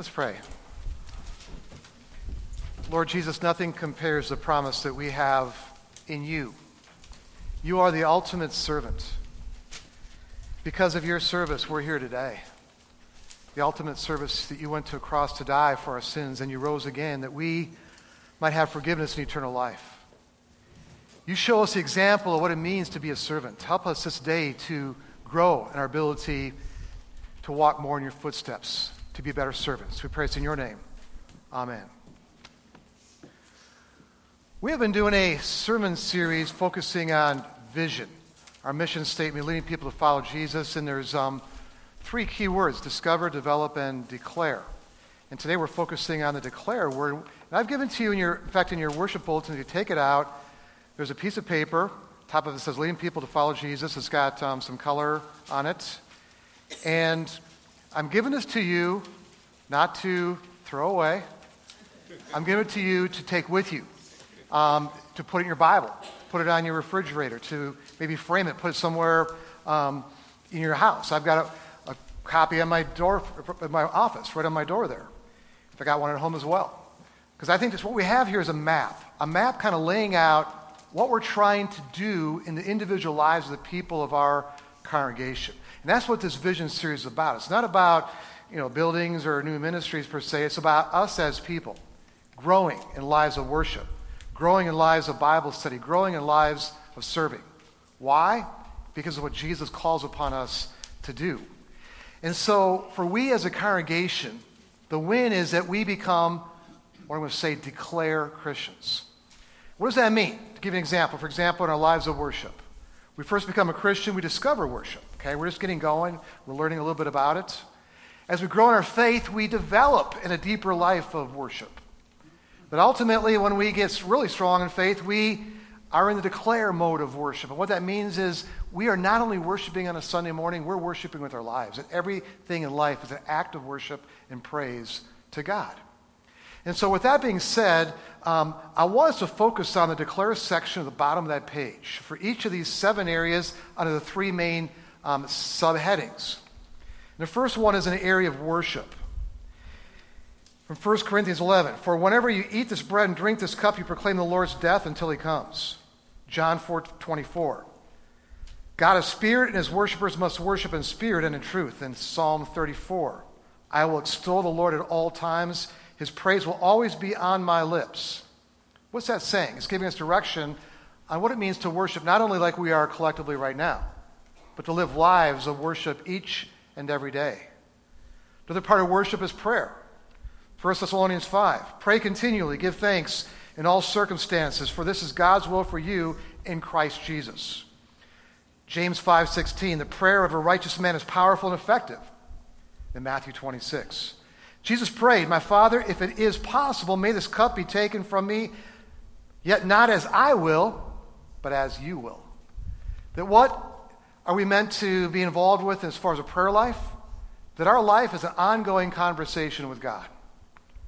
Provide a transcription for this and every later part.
Let's pray. Lord Jesus, nothing compares the promise that we have in you. You are the ultimate servant. Because of your service, we're here today. The ultimate service that you went to a cross to die for our sins and you rose again that we might have forgiveness and eternal life. You show us the example of what it means to be a servant. Help us this day to grow in our ability to walk more in your footsteps, to be better servants. We pray this in your name. Amen. We have been doing a sermon series focusing on vision, our mission statement, leading people to follow Jesus. And there's um, three key words discover, develop, and declare. And today we're focusing on the declare word. And I've given to you, in, your, in fact, in your worship bulletin, if you take it out, there's a piece of paper. Top of it says leading people to follow Jesus. It's got um, some color on it. And I'm giving this to you not to throw away. I'm giving it to you to take with you, um, to put in your Bible, put it on your refrigerator, to maybe frame it, put it somewhere um, in your house. I've got a, a copy on my door, in my office, right on my door there. If I got one at home as well. Because I think that's what we have here is a map, a map kind of laying out what we're trying to do in the individual lives of the people of our congregation. And that's what this vision series is about. It's not about, you know, buildings or new ministries per se. It's about us as people growing in lives of worship, growing in lives of Bible study, growing in lives of serving. Why? Because of what Jesus calls upon us to do. And so, for we as a congregation, the win is that we become, what I'm going to say, declare Christians. What does that mean? To give you an example, for example, in our lives of worship, we first become a Christian, we discover worship. Okay, we're just getting going, we're learning a little bit about it. As we grow in our faith, we develop in a deeper life of worship. But ultimately, when we get really strong in faith, we are in the declare mode of worship. And what that means is we are not only worshiping on a Sunday morning, we're worshiping with our lives. And everything in life is an act of worship and praise to God. And so, with that being said, um, I want us to focus on the declare section at the bottom of that page for each of these seven areas under the three main um, subheadings. The first one is an area of worship. From 1 Corinthians 11 For whenever you eat this bread and drink this cup, you proclaim the Lord's death until he comes. John 4 24. God is spirit, and his worshippers must worship in spirit and in truth. In Psalm 34, I will extol the Lord at all times. His praise will always be on my lips. What's that saying? It's giving us direction on what it means to worship, not only like we are collectively right now, but to live lives of worship each and every day. The other part of worship is prayer. 1 Thessalonians 5 Pray continually, give thanks in all circumstances, for this is God's will for you in Christ Jesus. James 5:16, the prayer of a righteous man is powerful and effective. In Matthew 26. Jesus prayed, "My Father, if it is possible, may this cup be taken from me, yet not as I will, but as you will." That what are we meant to be involved with as far as a prayer life? That our life is an ongoing conversation with God.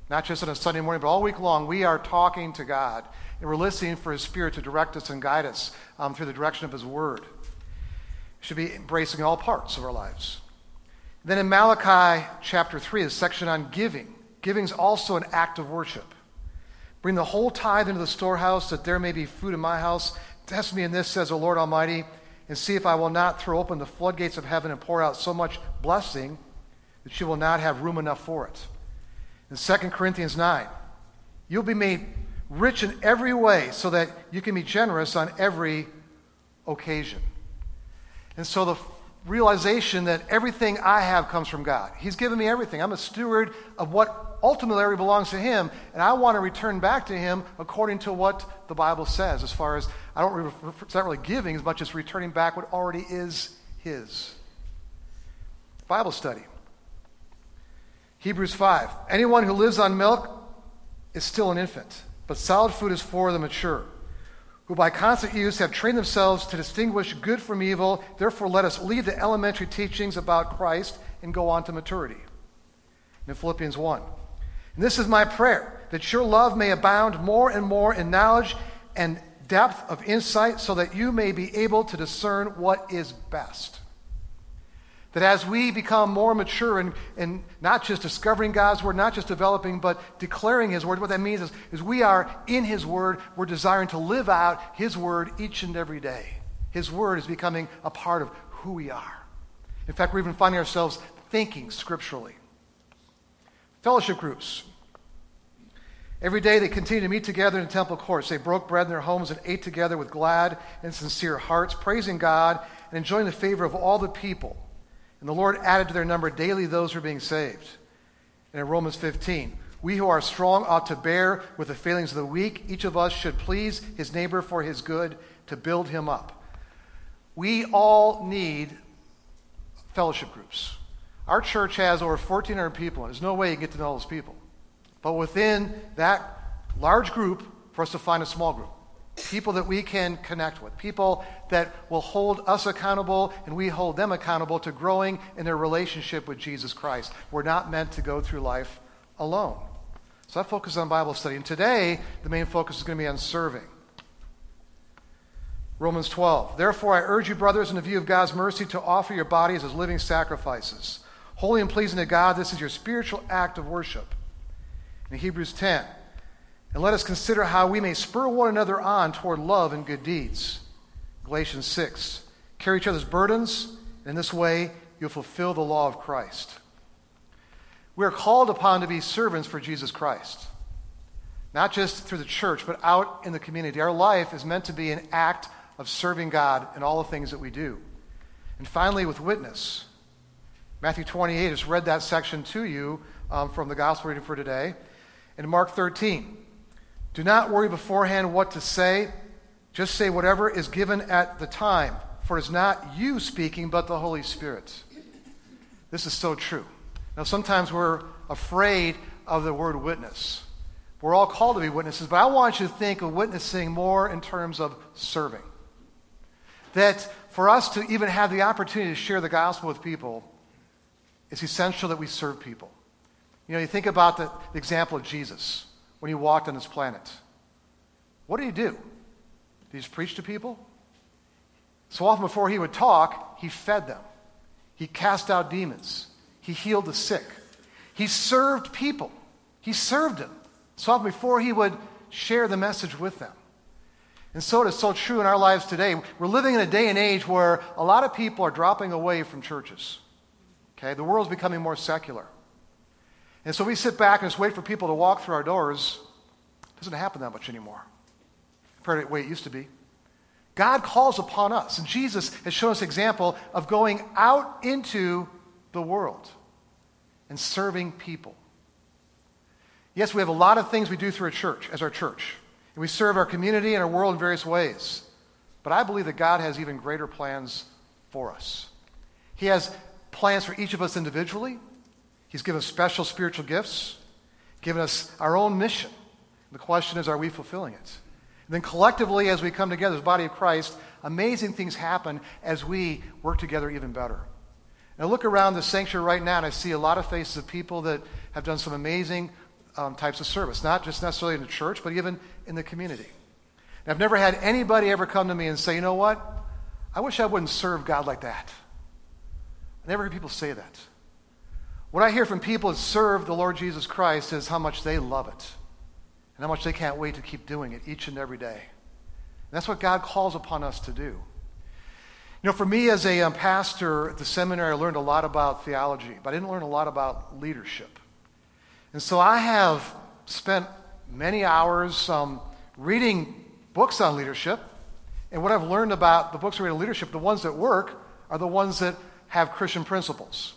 Not just on a Sunday morning, but all week long, we are talking to God and we're listening for His Spirit to direct us and guide us um, through the direction of His Word should be embracing all parts of our lives. Then in Malachi chapter 3, the section on giving, giving is also an act of worship. Bring the whole tithe into the storehouse that there may be food in my house. Test me in this, says the Lord Almighty, and see if I will not throw open the floodgates of heaven and pour out so much blessing that you will not have room enough for it. In 2 Corinthians 9, you'll be made rich in every way so that you can be generous on every occasion. And so the realization that everything I have comes from God. He's given me everything. I'm a steward of what ultimately belongs to Him, and I want to return back to Him according to what the Bible says. As far as I don't, it's not really giving as much as returning back what already is His. Bible study. Hebrews 5. Anyone who lives on milk is still an infant, but solid food is for the mature who by constant use have trained themselves to distinguish good from evil. Therefore, let us leave the elementary teachings about Christ and go on to maturity. In Philippians 1. And this is my prayer that your love may abound more and more in knowledge and depth of insight, so that you may be able to discern what is best. That as we become more mature and, and not just discovering God's word, not just developing, but declaring his word, what that means is, is we are in his word. We're desiring to live out his word each and every day. His word is becoming a part of who we are. In fact, we're even finding ourselves thinking scripturally. Fellowship groups. Every day they continued to meet together in the temple courts. They broke bread in their homes and ate together with glad and sincere hearts, praising God and enjoying the favor of all the people. And the Lord added to their number daily those who are being saved. And in Romans 15, we who are strong ought to bear with the failings of the weak. Each of us should please his neighbor for his good to build him up. We all need fellowship groups. Our church has over 1,400 people, and there's no way you get to know those people. But within that large group, for us to find a small group people that we can connect with, people that will hold us accountable and we hold them accountable to growing in their relationship with Jesus Christ. We're not meant to go through life alone. So I focus on Bible study. And today, the main focus is going to be on serving. Romans 12. Therefore, I urge you, brothers, in the view of God's mercy, to offer your bodies as living sacrifices, holy and pleasing to God. This is your spiritual act of worship. In Hebrews 10. And let us consider how we may spur one another on toward love and good deeds. Galatians 6. Carry each other's burdens, and in this way you'll fulfill the law of Christ. We are called upon to be servants for Jesus Christ. Not just through the church, but out in the community. Our life is meant to be an act of serving God in all the things that we do. And finally, with witness. Matthew 28 has read that section to you um, from the gospel reading for today. And Mark 13. Do not worry beforehand what to say. Just say whatever is given at the time, for it is not you speaking, but the Holy Spirit. This is so true. Now, sometimes we're afraid of the word witness. We're all called to be witnesses, but I want you to think of witnessing more in terms of serving. That for us to even have the opportunity to share the gospel with people, it's essential that we serve people. You know, you think about the, the example of Jesus when he walked on this planet. What did he do? Did he just preach to people? So often before he would talk, he fed them. He cast out demons. He healed the sick. He served people. He served them. So often before he would share the message with them. And so it is so true in our lives today. We're living in a day and age where a lot of people are dropping away from churches. Okay? The world's becoming more secular. And so we sit back and just wait for people to walk through our doors. It doesn't happen that much anymore compared to the way it used to be. God calls upon us, and Jesus has shown us example of going out into the world and serving people. Yes, we have a lot of things we do through a church, as our church. And we serve our community and our world in various ways. But I believe that God has even greater plans for us. He has plans for each of us individually, He's given us special spiritual gifts, given us our own mission. The question is, are we fulfilling it? And then collectively, as we come together as body of Christ, amazing things happen as we work together even better. And I look around the sanctuary right now and I see a lot of faces of people that have done some amazing um, types of service, not just necessarily in the church, but even in the community. And I've never had anybody ever come to me and say, you know what? I wish I wouldn't serve God like that. I never heard people say that. What I hear from people who serve the Lord Jesus Christ is how much they love it and how much they can't wait to keep doing it each and every day. And that's what God calls upon us to do. You know, for me as a um, pastor at the seminary, I learned a lot about theology, but I didn't learn a lot about leadership. And so I have spent many hours um, reading books on leadership. And what I've learned about the books on leadership, the ones that work, are the ones that have Christian principles.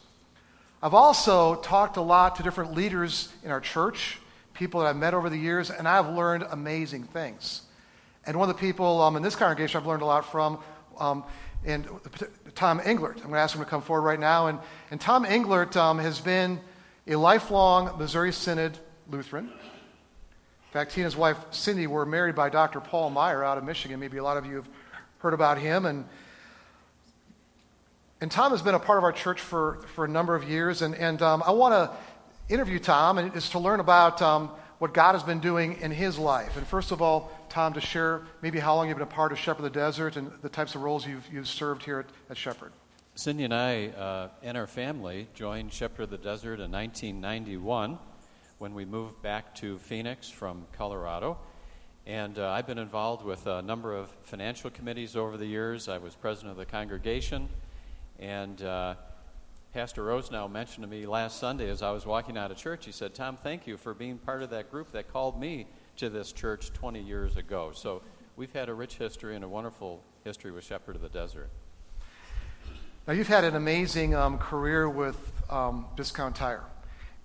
I've also talked a lot to different leaders in our church, people that I've met over the years, and I've learned amazing things. And one of the people um, in this congregation I've learned a lot from, um, and Tom Englert. I'm going to ask him to come forward right now. And, and Tom Englert um, has been a lifelong Missouri Synod Lutheran. In fact, he and his wife Cindy were married by Dr. Paul Maier out of Michigan. Maybe a lot of you have heard about him. And and Tom has been a part of our church for, for a number of years. And, and um, I want to interview Tom and is to learn about um, what God has been doing in his life. And first of all, Tom, to share maybe how long you've been a part of Shepherd the Desert and the types of roles you've, you've served here at, at Shepherd. Cindy and I uh, and our family joined Shepherd of the Desert in 1991 when we moved back to Phoenix from Colorado. And uh, I've been involved with a number of financial committees over the years. I was president of the congregation. And uh, Pastor Rosenau mentioned to me last Sunday as I was walking out of church, he said, Tom, thank you for being part of that group that called me to this church 20 years ago. So we've had a rich history and a wonderful history with Shepherd of the Desert. Now, you've had an amazing um, career with um, Discount Tire.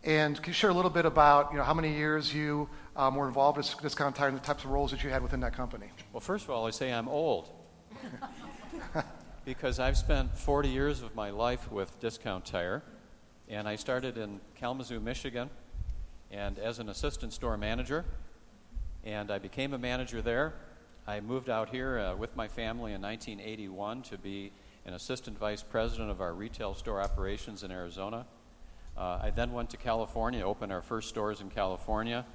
And can you share a little bit about you know, how many years you um, were involved with Discount Tire and the types of roles that you had within that company? Well, first of all, I say I'm old. because I've spent 40 years of my life with Discount Tire. And I started in Kalamazoo, Michigan, and as an assistant store manager. And I became a manager there. I moved out here uh, with my family in 1981 to be an assistant vice president of our retail store operations in Arizona. Uh, I then went to California, opened our first stores in California.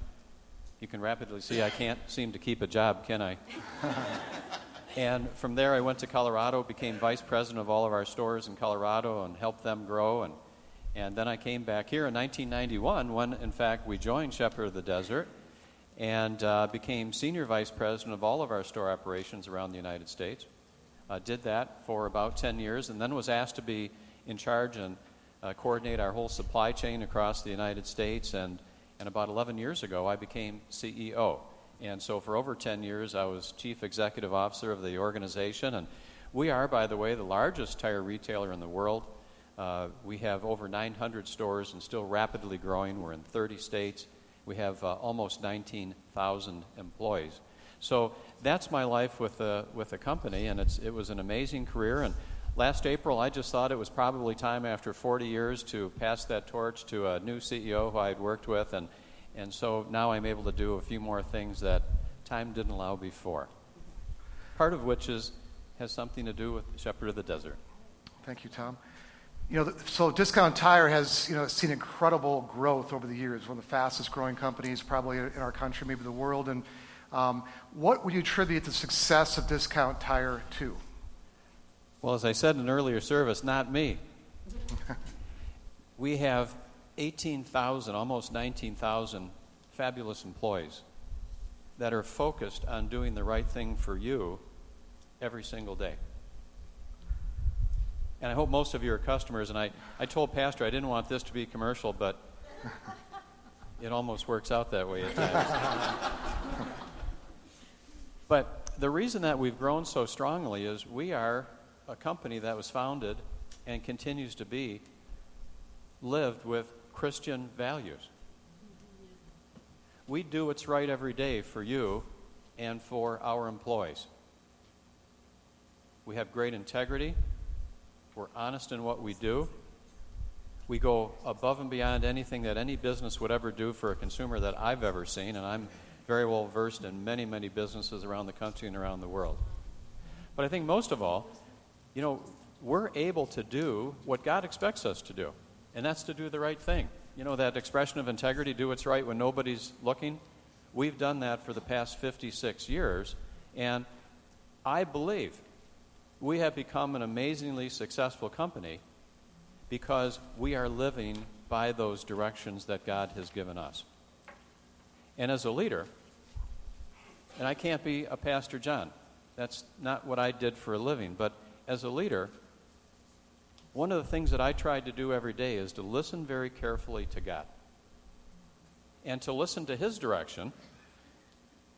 You can rapidly see I can't seem to keep a job, can I? and from there, I went to Colorado, became vice president of all of our stores in Colorado, and helped them grow. And, and then I came back here in 1991 when, in fact, we joined Shepherd of the Desert and uh, became senior vice president of all of our store operations around the United States. Uh, did that for about 10 years, and then was asked to be in charge and uh, coordinate our whole supply chain across the United States. And, and about 11 years ago, I became CEO. And so for over 10 years, I was chief executive officer of the organization. And we are, by the way, the largest tire retailer in the world. Uh, we have over 900 stores and still rapidly growing. We're in 30 states. We have uh, almost 19,000 employees. So that's my life with the, with the company, and it's, it was an amazing career. And last April, I just thought it was probably time after 40 years to pass that torch to a new CEO who I had worked with. And, and so now I'm able to do a few more things that time didn't allow before. Part of which is, has something to do with Shepherd of the Desert. Thank you, Tom. You know, so Discount Tire has you know seen incredible growth over the years. One of the fastest growing companies probably in our country, maybe the world. And um, what would you attribute the success of Discount Tire to? Well, as I said in an earlier service, not me. we have 18,000, almost 19,000 fabulous employees that are focused on doing the right thing for you every single day. And I hope most of you are customers. And I, I told Pastor I didn't want this to be commercial, but it almost works out that way at times. But the reason that we've grown so strongly is we are a company that was founded and continues to be lived with Christian values. We do what's right every day for you and for our employees. We have great integrity. We're honest in what we do. We go above and beyond anything that any business would ever do for a consumer that I've ever seen, and I'm very well versed in many, many businesses around the country and around the world. But I think most of all, you know, we're able to do what God expects us to do, and that's to do the right thing. You know, that expression of integrity, do what's right when nobody's looking. We've done that for the past 56 years, and I believe we have become an amazingly successful company because we are living by those directions that God has given us. And as a leader, and I can't be a Pastor John, that's not what I did for a living, but as a leader, one of the things that I tried to do every day is to listen very carefully to God and to listen to His direction.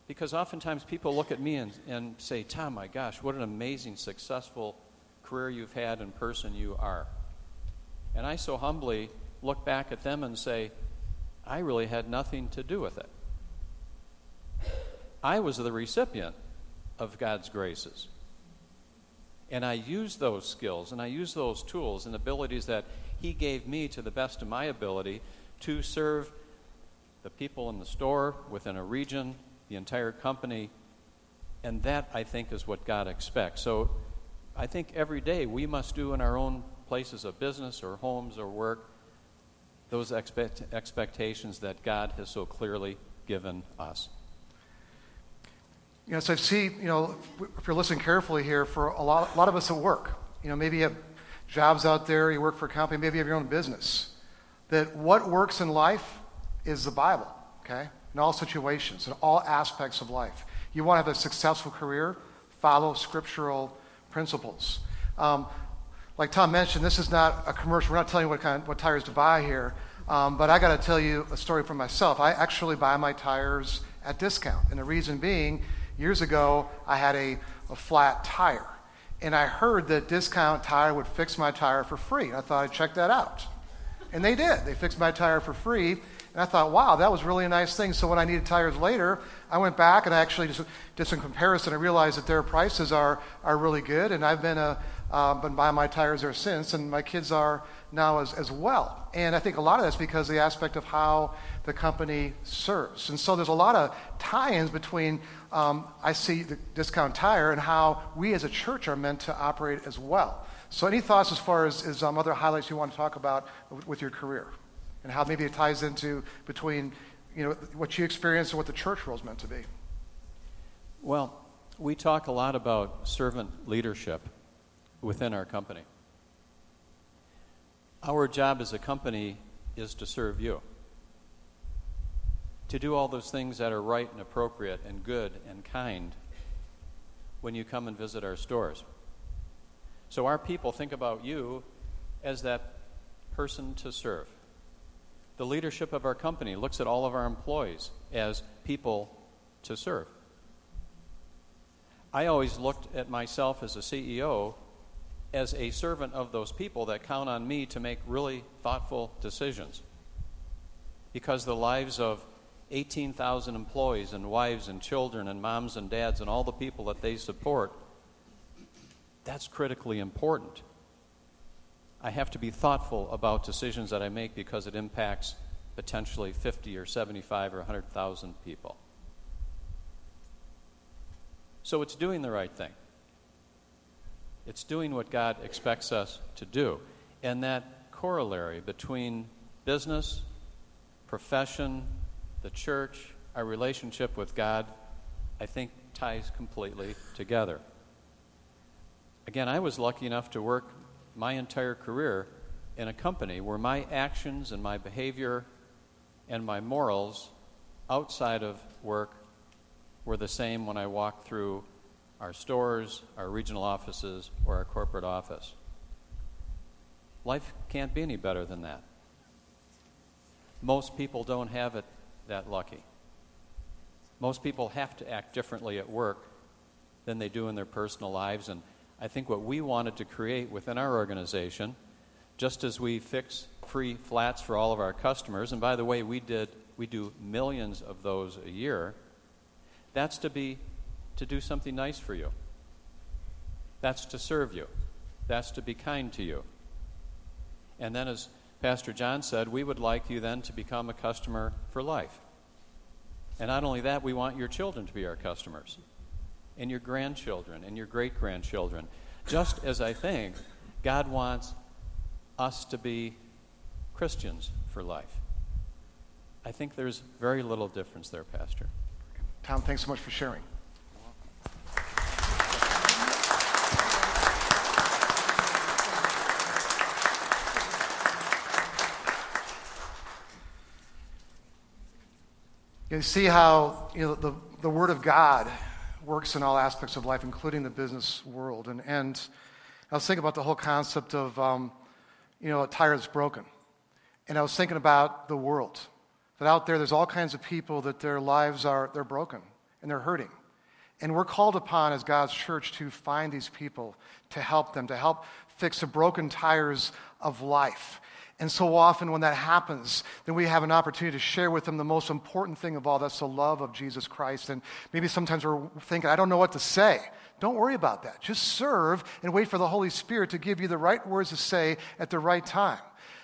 Because oftentimes people look at me and, and say, Tom, my gosh, what an amazing, successful career you've had and person you are. And I so humbly look back at them and say, I really had nothing to do with it. I was the recipient of God's graces. And I use those skills and I use those tools and abilities that He gave me to the best of my ability to serve the people in the store, within a region, the entire company. And that, I think, is what God expects. So I think every day we must do in our own places of business or homes or work those expect- expectations that God has so clearly given us. You know, so I see, you know, if you're listening carefully here, for a lot, a lot of us at work, you know, maybe you have jobs out there, you work for a company, maybe you have your own business, that what works in life is the Bible, okay? In all situations, in all aspects of life. You want to have a successful career, follow scriptural principles. Um, like Tom mentioned, this is not a commercial. We're not telling you what, kind what tires to buy here. Um, but I got to tell you a story for myself. I actually buy my tires at discount. And the reason being, years ago, I had a, a flat tire. And I heard that Discount Tire would fix my tire for free. And I thought I'd check that out. And they did. They fixed my tire for free. And I thought, wow, that was really a nice thing. So when I needed tires later, I went back and I actually just did some comparison. I realized that their prices are, are really good. And I've been, a, uh, been buying my tires there since. And my kids are now as, as well. And I think a lot of that's because of the aspect of how the company serves. And so there's a lot of tie ins between um, I see the discount tire and how we as a church are meant to operate as well. So, any thoughts as far as, as um, other highlights you want to talk about with, with your career and how maybe it ties into between you know, what you experienced and what the church role is meant to be? Well, we talk a lot about servant leadership within our company. Our job as a company is to serve you to do all those things that are right and appropriate and good and kind when you come and visit our stores. So our people think about you as that person to serve. The leadership of our company looks at all of our employees as people to serve. I always looked at myself as a CEO as a servant of those people that count on me to make really thoughtful decisions. Because the lives of 18,000 employees and wives and children and moms and dads and all the people that they support, that's critically important. I have to be thoughtful about decisions that I make because it impacts potentially 50 or 75 or 100,000 people. So it's doing the right thing. It's doing what God expects us to do. And that corollary between business, profession, the church, our relationship with God, I think ties completely together. Again, I was lucky enough to work my entire career in a company where my actions and my behavior and my morals outside of work were the same when I walked through our stores, our regional offices, or our corporate office. Life can't be any better than that. Most people don't have it that lucky. Most people have to act differently at work than they do in their personal lives. And I think what we wanted to create within our organization, just as we fix free flats for all of our customers, and by the way, we did we do millions of those a year, that's to be to do something nice for you. That's to serve you. That's to be kind to you. And then as Pastor John said, we would like you then to become a customer for life. And not only that, we want your children to be our customers, and your grandchildren, and your great grandchildren. Just as I think God wants us to be Christians for life. I think there's very little difference there, Pastor. Tom, thanks so much for sharing. You see how you know, the, the Word of God works in all aspects of life, including the business world. And, and I was thinking about the whole concept of, um, you know, a tire that's broken. And I was thinking about the world. That out there, there's all kinds of people that their lives are, they're broken and they're hurting. And we're called upon as God's church to find these people, to help them, to help fix the broken tires of life. And so often, when that happens, then we have an opportunity to share with them the most important thing of all that's the love of Jesus Christ. And maybe sometimes we're thinking, I don't know what to say. Don't worry about that. Just serve and wait for the Holy Spirit to give you the right words to say at the right time.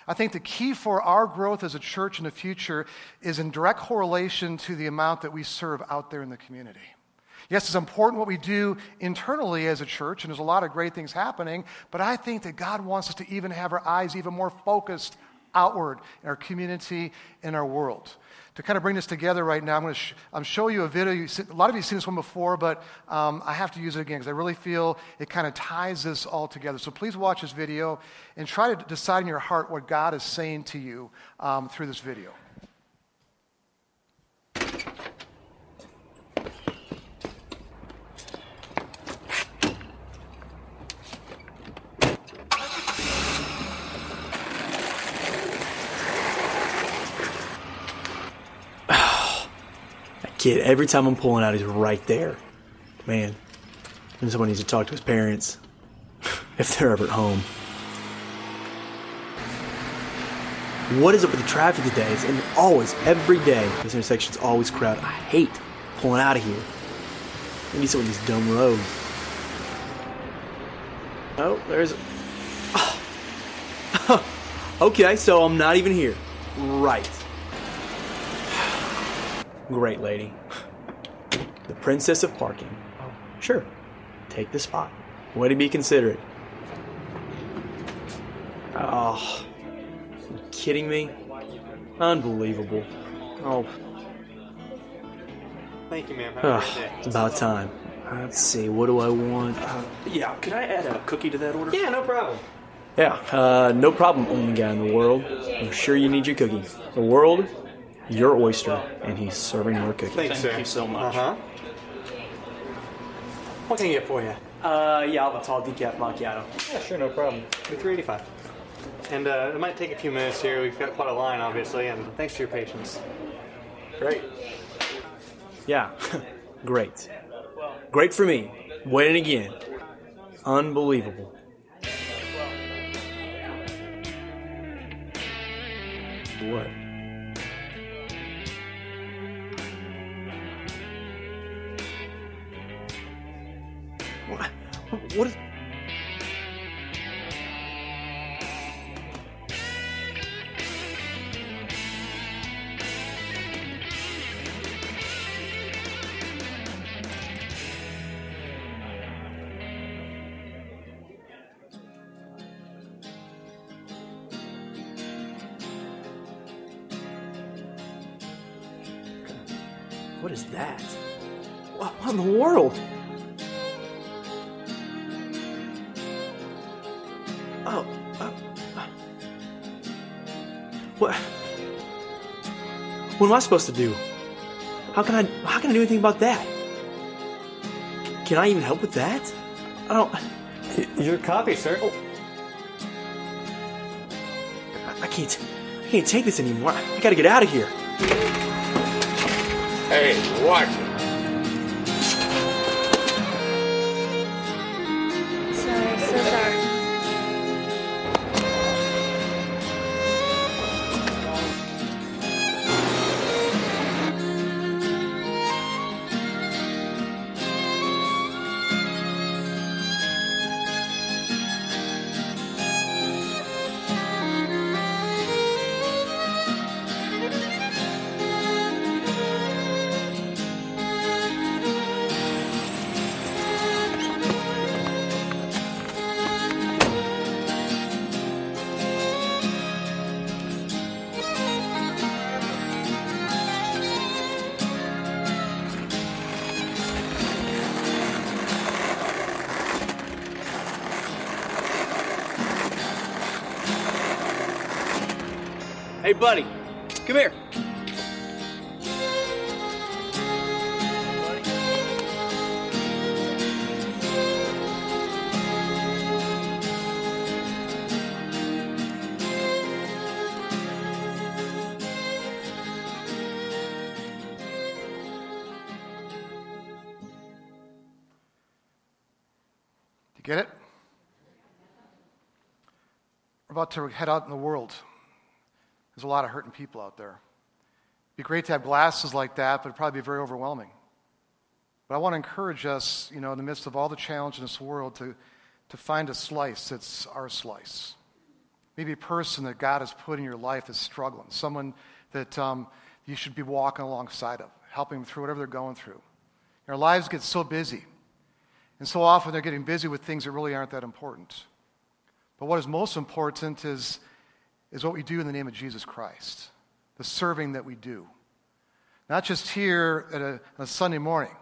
I think the key for our growth as a church in the future is in direct correlation to the amount that we serve out there in the community. Yes, it's important what we do internally as a church, and there's a lot of great things happening, but I think that God wants us to even have our eyes even more focused outward in our community, in our world. To kind of bring this together right now, I'm going to sh- I'm show you a video. See, a lot of you have seen this one before, but um, I have to use it again because I really feel it kind of ties this all together. So please watch this video and try to decide in your heart what God is saying to you um, through this video. Kid, every time I'm pulling out, he's right there. Man, and someone needs to talk to his parents if they're ever at home. What is up with the traffic today? It's always, every day, this intersection's always crowded. I hate pulling out of here. Maybe some of these dumb roads. Oh, there's. okay, so I'm not even here. Right. Great lady. The princess of parking. Oh, sure. Take the spot. Way to be considerate. Oh, you kidding me? Unbelievable. Oh, Thank you, ma'am. Have a ugh, day. it's about time. Let's see, what do I want? Uh, Yeah, could I add a cookie to that order? Yeah, no problem. yeah, uh, no problem, only guy in the world. I'm sure you need your cookie. The world, your oyster, and he's serving your cookie. Thanks, Thank sir. you so much. Uh huh. What can I get for you? Uh, yeah, I'll have a tall decaf macchiato. Yeah, sure, no problem. Be three eighty-five. And uh, it might take a few minutes here. We've got quite a line, obviously, and thanks for your patience. Great. Yeah, great. Great for me. Winning again. Unbelievable. What? What? What is. What is that? What in the world? What? What am I supposed to do? How can I? How can I do anything about that? Can I even help with that? I don't. Your copy, sir. I- I can't. I can't take this anymore. I gotta get out of here. Hey, watch it. Buddy, come here. You get it? We're about to head out in the world. There's a lot of hurting people out there. It'd be great to have glasses like that, but it'd probably be very overwhelming. But I want to encourage us, you know, in the midst of all the challenge in this world, to, to find a slice that's our slice. Maybe a person that God has put in your life is struggling, someone that um, you should be walking alongside of, helping them through whatever they're going through. Our lives get so busy, and so often they're getting busy with things that really aren't that important. But what is most important is, is what we do in the name of Jesus Christ, the serving that we do. Not just here at a, on a Sunday morning.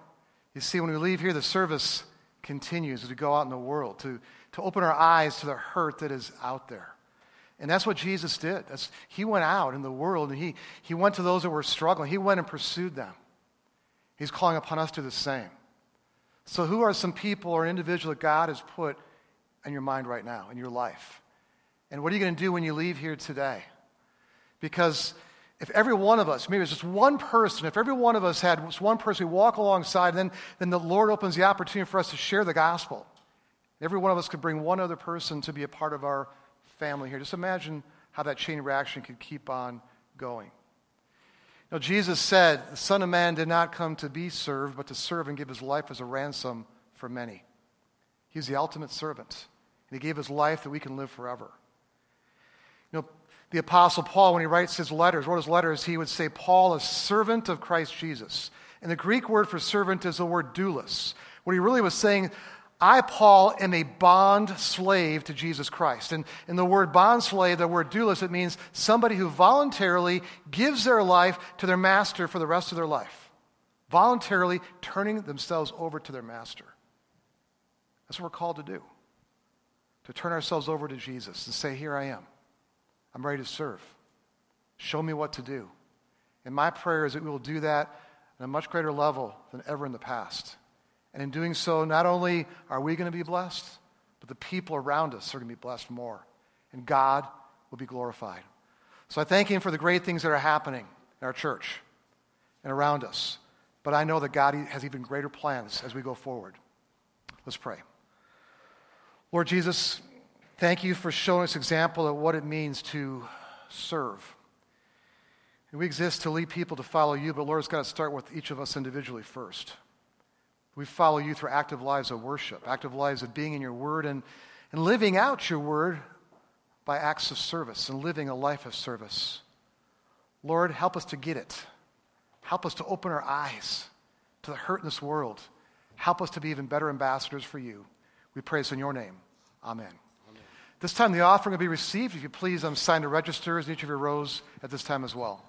You see, when we leave here, the service continues as we go out in the world to, to open our eyes to the hurt that is out there. And that's what Jesus did. That's, he went out in the world and he, he went to those that were struggling. He went and pursued them. He's calling upon us to do the same. So, who are some people or an individual that God has put in your mind right now, in your life? And what are you going to do when you leave here today? Because if every one of us, maybe it's just one person, if every one of us had just one person we walk alongside, then, then the Lord opens the opportunity for us to share the gospel. Every one of us could bring one other person to be a part of our family here. Just imagine how that chain reaction could keep on going. Now, Jesus said, The Son of Man did not come to be served, but to serve and give his life as a ransom for many. He's the ultimate servant, and he gave his life that we can live forever. You know, the Apostle Paul, when he writes his letters, wrote his letters, he would say, Paul, a servant of Christ Jesus. And the Greek word for servant is the word doulos. What he really was saying, I, Paul, am a bond slave to Jesus Christ. And in the word bond slave, the word doulos, it means somebody who voluntarily gives their life to their master for the rest of their life. Voluntarily turning themselves over to their master. That's what we're called to do. To turn ourselves over to Jesus and say, Here I am. I'm ready to serve. Show me what to do. And my prayer is that we will do that at a much greater level than ever in the past. And in doing so, not only are we going to be blessed, but the people around us are going to be blessed more. And God will be glorified. So I thank Him for the great things that are happening in our church and around us. But I know that God has even greater plans as we go forward. Let's pray. Lord Jesus, thank you for showing us example of what it means to serve. And we exist to lead people to follow you, but Lord, it's got to start with each of us individually first. We follow you through active lives of worship, active lives of being in your word and, and living out your word by acts of service and living a life of service. Lord, help us to get it. Help us to open our eyes to the hurt in this world. Help us to be even better ambassadors for you. We praise in your name. Amen. Amen. This time the offering will be received. If you please, um, I'm signed to registers in each of your rows at this time as well.